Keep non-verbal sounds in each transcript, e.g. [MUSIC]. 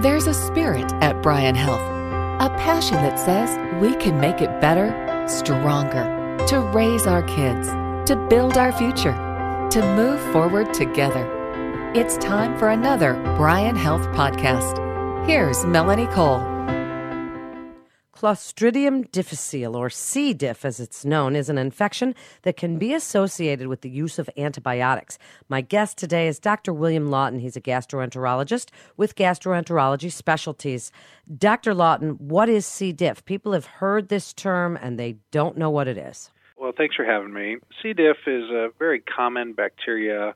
There's a spirit at Bryan Health, a passion that says we can make it better, stronger, to raise our kids, to build our future, to move forward together. It's time for another Bryan Health podcast. Here's Melanie Cole. Clostridium difficile, or C. diff as it's known, is an infection that can be associated with the use of antibiotics. My guest today is Dr. William Lawton. He's a gastroenterologist with gastroenterology specialties. Dr. Lawton, what is C. diff? People have heard this term and they don't know what it is. Well, thanks for having me. C. diff is a very common bacteria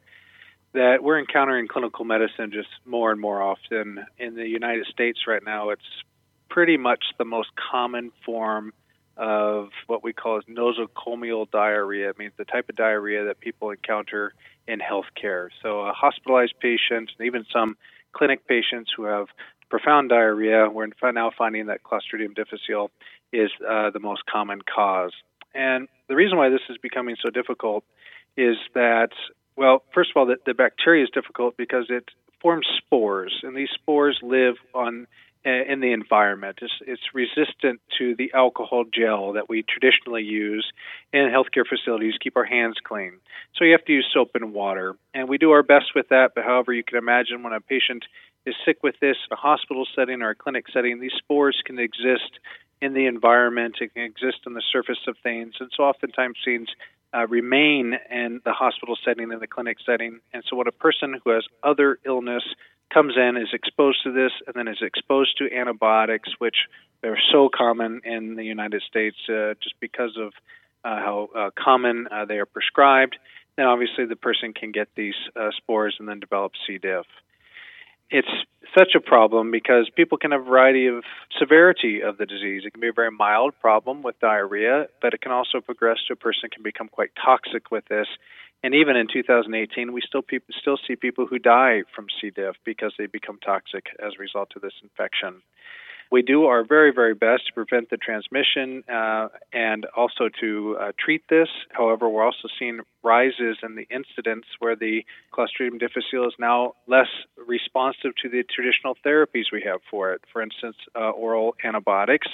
that we're encountering in clinical medicine just more and more often. In the United States right now, it's pretty much the most common form of what we call as nosocomial diarrhea. It means the type of diarrhea that people encounter in healthcare. So, hospitalized patient, and even some clinic patients who have profound diarrhea, we're now finding that Clostridium difficile is uh, the most common cause. And the reason why this is becoming so difficult is that, well, first of all, the, the bacteria is difficult because it forms spores, and these spores live on in the environment. It's, it's, resistant to the alcohol gel that we traditionally use in healthcare facilities to keep our hands clean. So you have to use soap and water. And we do our best with that, but however, you can imagine when a patient is sick with this in a hospital setting or a clinic setting, these spores can exist in the environment, it can exist on the surface of things, and so oftentimes things uh, remain in the hospital setting, in the clinic setting. And so when a person who has other illness comes in, is exposed to this, and then is exposed to antibiotics, which they're so common in the United States uh, just because of uh, how uh, common uh, they are prescribed, then obviously the person can get these uh, spores and then develop C. diff. It's such a problem because people can have a variety of severity of the disease. It can be a very mild problem with diarrhea, but it can also progress to a person can become quite toxic with this and even in 2018, we still people, still see people who die from C. diff because they become toxic as a result of this infection. We do our very, very best to prevent the transmission uh, and also to uh, treat this. However, we're also seeing rises in the incidence where the Clostridium difficile is now less responsive to the traditional therapies we have for it. For instance, uh, oral antibiotics.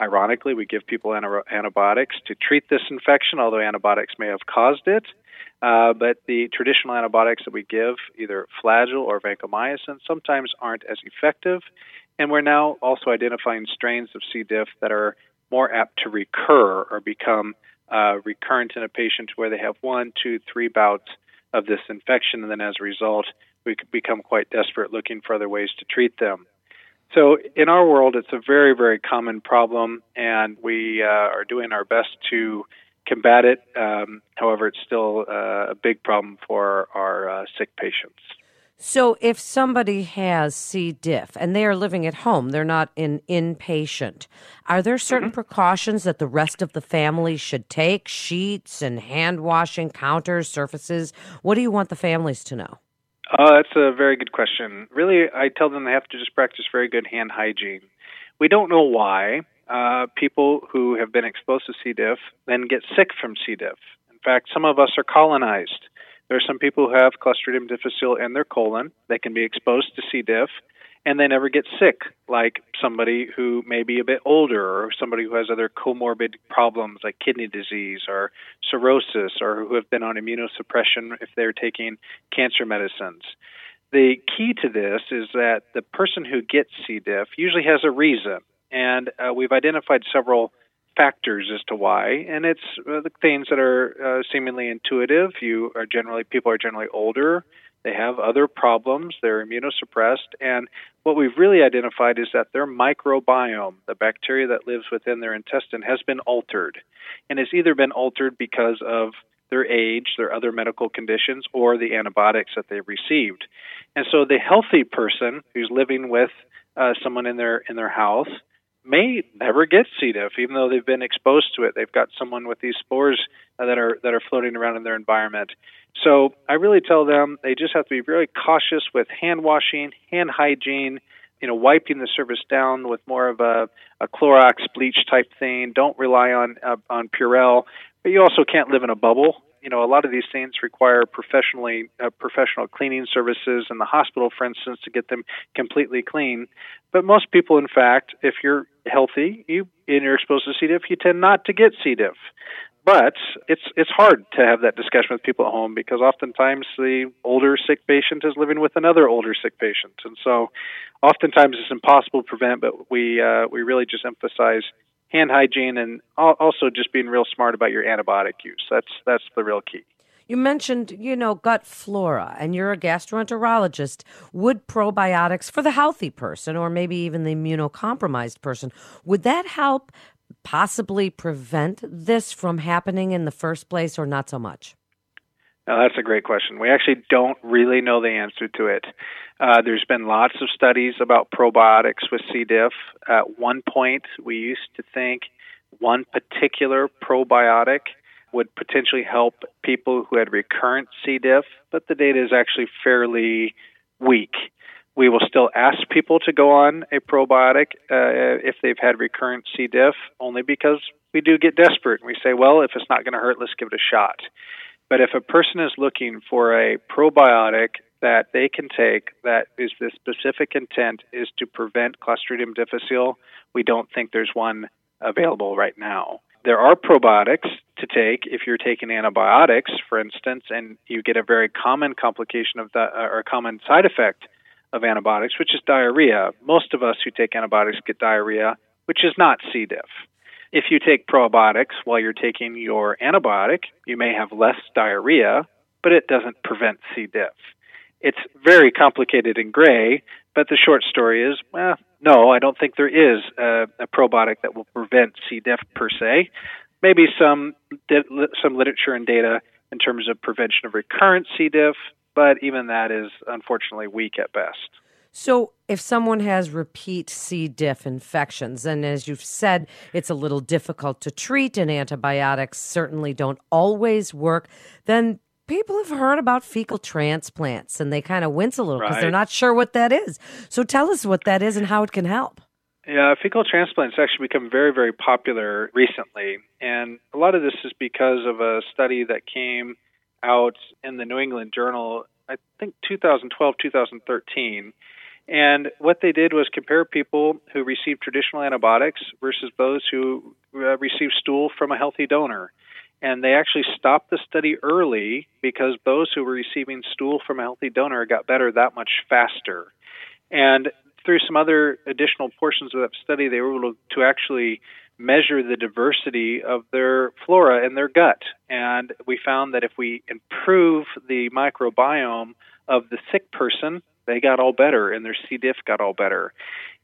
Ironically, we give people antibiotics to treat this infection, although antibiotics may have caused it. Uh, but the traditional antibiotics that we give, either flagyl or vancomycin, sometimes aren't as effective. And we're now also identifying strains of C. diff that are more apt to recur or become uh, recurrent in a patient where they have one, two, three bouts of this infection, and then as a result, we become quite desperate looking for other ways to treat them. So, in our world, it's a very, very common problem, and we uh, are doing our best to combat it. Um, however, it's still uh, a big problem for our uh, sick patients. So, if somebody has C. diff and they are living at home, they're not an inpatient, are there certain mm-hmm. precautions that the rest of the family should take? Sheets and hand washing, counters, surfaces? What do you want the families to know? Uh, that's a very good question. Really, I tell them they have to just practice very good hand hygiene. We don't know why uh, people who have been exposed to C. diff then get sick from C. diff. In fact, some of us are colonized. There are some people who have Clostridium difficile in their colon. They can be exposed to C. diff and they never get sick, like somebody who may be a bit older or somebody who has other comorbid problems like kidney disease or cirrhosis or who have been on immunosuppression if they're taking cancer medicines. The key to this is that the person who gets C. diff usually has a reason and uh, we've identified several factors as to why, and it's uh, the things that are uh, seemingly intuitive. You are generally people are generally older. They have other problems. They're immunosuppressed, and what we've really identified is that their microbiome, the bacteria that lives within their intestine, has been altered, and it's either been altered because of their age, their other medical conditions, or the antibiotics that they've received. And so, the healthy person who's living with uh, someone in their in their house may never get C. diff, even though they've been exposed to it. They've got someone with these spores that are that are floating around in their environment. So I really tell them they just have to be very cautious with hand washing, hand hygiene, you know, wiping the surface down with more of a, a Clorox bleach type thing. Don't rely on uh, on Purell, but you also can't live in a bubble. You know a lot of these things require professionally uh, professional cleaning services in the hospital, for instance, to get them completely clean. But most people, in fact, if you're healthy, you and you're exposed to C. diff, you tend not to get C. diff. But it's it's hard to have that discussion with people at home because oftentimes the older sick patient is living with another older sick patient, and so oftentimes it's impossible to prevent. But we uh, we really just emphasize hand hygiene and also just being real smart about your antibiotic use. That's that's the real key. You mentioned, you know, gut flora, and you're a gastroenterologist. Would probiotics for the healthy person, or maybe even the immunocompromised person, would that help possibly prevent this from happening in the first place, or not so much? Now, that's a great question. We actually don't really know the answer to it. Uh, there's been lots of studies about probiotics with C. diff. At one point, we used to think one particular probiotic would potentially help people who had recurrent C. diff, but the data is actually fairly weak. We will still ask people to go on a probiotic uh, if they've had recurrent C. diff, only because we do get desperate and we say, well, if it's not going to hurt, let's give it a shot. But if a person is looking for a probiotic that they can take that is the specific intent is to prevent Clostridium difficile, we don't think there's one available right now. There are probiotics to take if you're taking antibiotics, for instance, and you get a very common complication of that uh, or a common side effect of antibiotics, which is diarrhea. Most of us who take antibiotics get diarrhea, which is not C. diff. If you take probiotics while you're taking your antibiotic, you may have less diarrhea, but it doesn't prevent C. diff. It's very complicated and gray, but the short story is, well, no, I don't think there is a, a probiotic that will prevent C. diff per se. Maybe some some literature and data in terms of prevention of recurrent C. diff, but even that is unfortunately weak at best. So, if someone has repeat C. diff infections, and as you've said, it's a little difficult to treat, and antibiotics certainly don't always work, then people have heard about fecal transplants and they kind of wince a little because right. they're not sure what that is. So, tell us what that is and how it can help. Yeah, fecal transplants actually become very, very popular recently. And a lot of this is because of a study that came out in the New England Journal, I think 2012, 2013 and what they did was compare people who received traditional antibiotics versus those who uh, received stool from a healthy donor. And they actually stopped the study early because those who were receiving stool from a healthy donor got better that much faster. And through some other additional portions of that study, they were able to actually measure the diversity of their flora in their gut. And we found that if we improve the microbiome of the sick person, they got all better, and their C. diff got all better.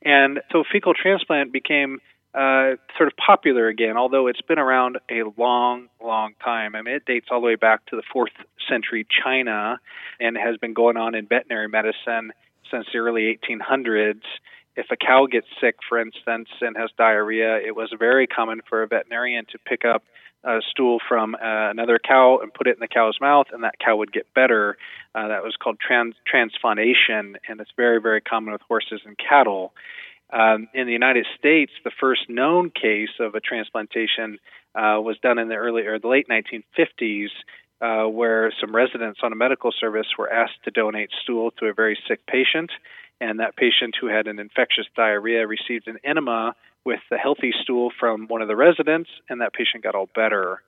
And so fecal transplant became uh, sort of popular again, although it's been around a long, long time. I mean, it dates all the way back to the fourth century China and has been going on in veterinary medicine since the early 1800s. If a cow gets sick, for instance, and has diarrhea, it was very common for a veterinarian to pick up a stool from uh, another cow and put it in the cow's mouth, and that cow would get better. Uh, that was called trans- and it's very, very common with horses and cattle. Um, in the United States, the first known case of a transplantation uh, was done in the early or the late 1950s, uh, where some residents on a medical service were asked to donate stool to a very sick patient, and that patient who had an infectious diarrhea received an enema with the healthy stool from one of the residents, and that patient got all better.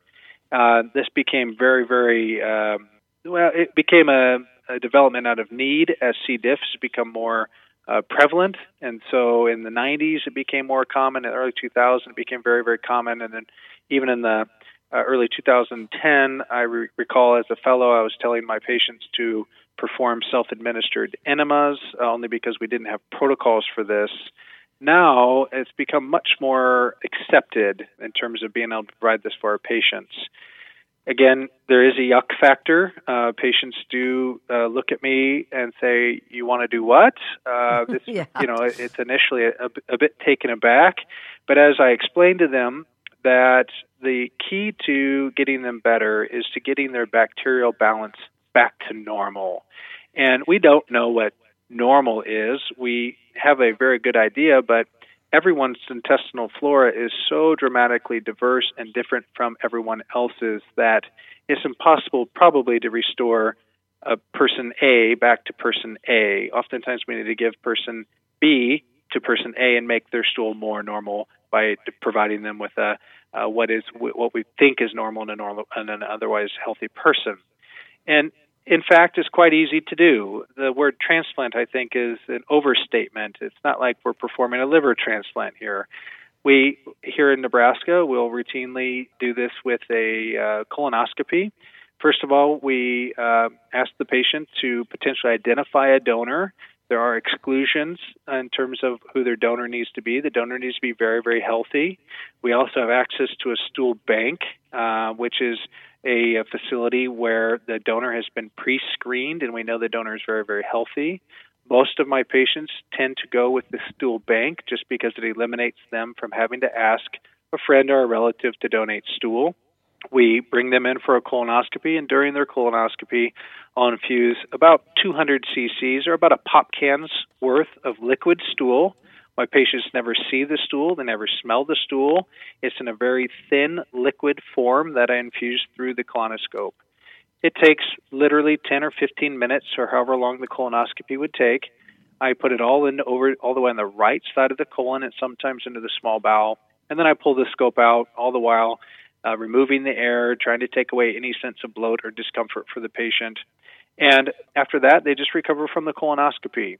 Uh, this became very, very um, well. It became a, a, development out of need as C. become more uh, prevalent, and so in the 90s it became more common. In the early 2000s it became very, very common, and then even in the uh, early 2010, I re- recall as a fellow, I was telling my patients to perform self-administered enemas, uh, only because we didn't have protocols for this now it's become much more accepted in terms of being able to provide this for our patients. Again, there is a yuck factor. Uh, patients do uh, look at me and say, "You want to do what?" Uh, [LAUGHS] this, yeah. You know, it's initially a, a bit taken aback, but as I explained to them that the key to getting them better is to getting their bacterial balance back to normal, and we don't know what normal is. We have a very good idea, but everyone's intestinal flora is so dramatically diverse and different from everyone else's that it's impossible probably to restore a person A back to person A. Oftentimes we need to give person B to person A and make their stool more normal by providing them with a uh, what is what we think is normal in a normal in an otherwise healthy person. And in fact, it's quite easy to do. The word transplant, I think, is an overstatement. It's not like we're performing a liver transplant here. We here in Nebraska will routinely do this with a uh, colonoscopy. First of all, we uh, ask the patient to potentially identify a donor. There are exclusions in terms of who their donor needs to be. The donor needs to be very, very healthy. We also have access to a stool bank, uh, which is a, facility where the donor has been pre screened and we know the donor is very, very healthy. Most of my patients tend to go with the stool bank just because it eliminates them from having to ask a friend or a relative to donate stool. We bring them in for a colonoscopy, and during their colonoscopy, I'll infuse about 200 cc's or about a pop can's worth of liquid stool my patients never see the stool, they never smell the stool. It's in a very thin liquid form that I infuse through the colonoscope. It takes literally 10 or 15 minutes or however long the colonoscopy would take. I put it all in over all the way on the right side of the colon and sometimes into the small bowel. And then I pull the scope out all the while uh, removing the air, trying to take away any sense of bloat or discomfort for the patient. And after that, they just recover from the colonoscopy.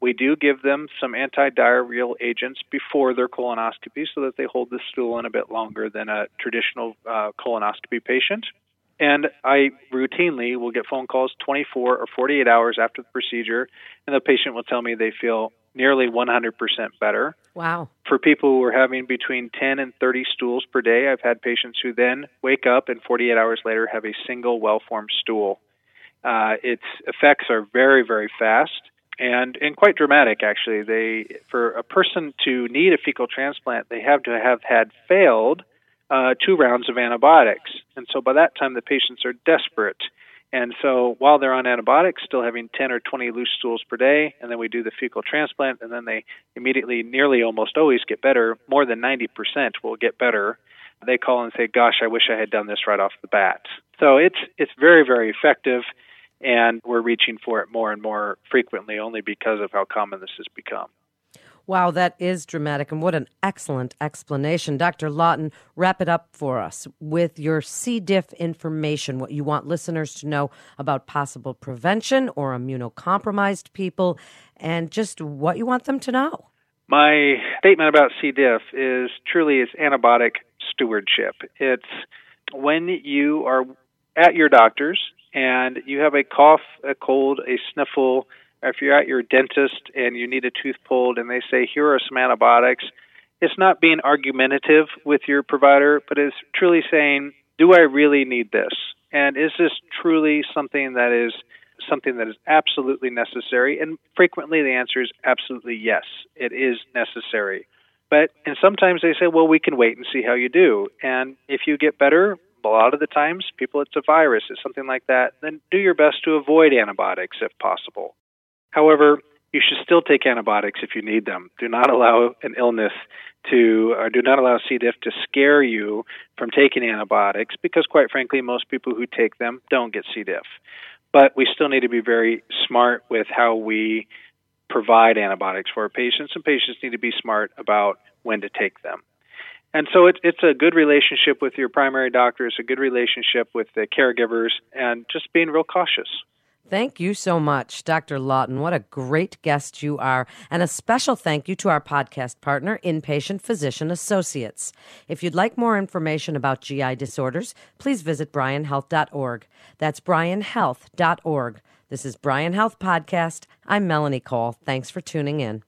We do give them some anti-diarrheal agents before their colonoscopy so that they hold the stool in a bit longer than a traditional uh, colonoscopy patient. And I routinely will get phone calls 24 or 48 hours after the procedure, and the patient will tell me they feel nearly 100% better. Wow. For people who are having between 10 and 30 stools per day, I've had patients who then wake up and 48 hours later have a single well formed stool. Uh, its effects are very, very fast and and quite dramatic actually. They for a person to need a fecal transplant, they have to have had failed uh, two rounds of antibiotics, and so by that time the patients are desperate. And so while they're on antibiotics, still having 10 or 20 loose stools per day, and then we do the fecal transplant, and then they immediately, nearly almost always get better. More than 90% will get better. They call and say, "Gosh, I wish I had done this right off the bat." So it's it's very very effective and we're reaching for it more and more frequently only because of how common this has become. Wow, that is dramatic, and what an excellent explanation. Dr. Lawton, wrap it up for us with your C. diff information, what you want listeners to know about possible prevention or immunocompromised people, and just what you want them to know. My statement about C. diff is truly its antibiotic stewardship. It's when you are at your doctor's and you have a cough, a cold, a sniffle, if you're at your dentist and you need a tooth pulled and they say, here are some antibiotics, it's not being argumentative with your provider, but it's truly saying, do I really need this? And is this truly something that is something that is absolutely necessary? And frequently the answer is absolutely yes, it is necessary. But and sometimes they say, well, we can wait and see how you do. And if you get better, a lot of the times, people, it's a virus, it's something like that, then do your best to avoid antibiotics if possible. However, you should still take antibiotics if you need them. Do not allow an illness to, or do not allow C. diff to scare you from taking antibiotics because, quite frankly, most people who take them don't get C. diff. But we still need to be very smart with how we provide antibiotics for our patients, and patients need to be smart about when to take them. And so it, it's a good relationship with your primary doctor, it's a good relationship with the caregivers, and just being real cautious. Thank you so much, Dr. Lawton. What a great guest you are. And a special thank you to our podcast partner, Inpatient Physician Associates. If you'd like more information about GI disorders, please visit bryanhealth.org. That's bryanhealth.org. This is Bryan Health Podcast. I'm Melanie Cole. Thanks for tuning in.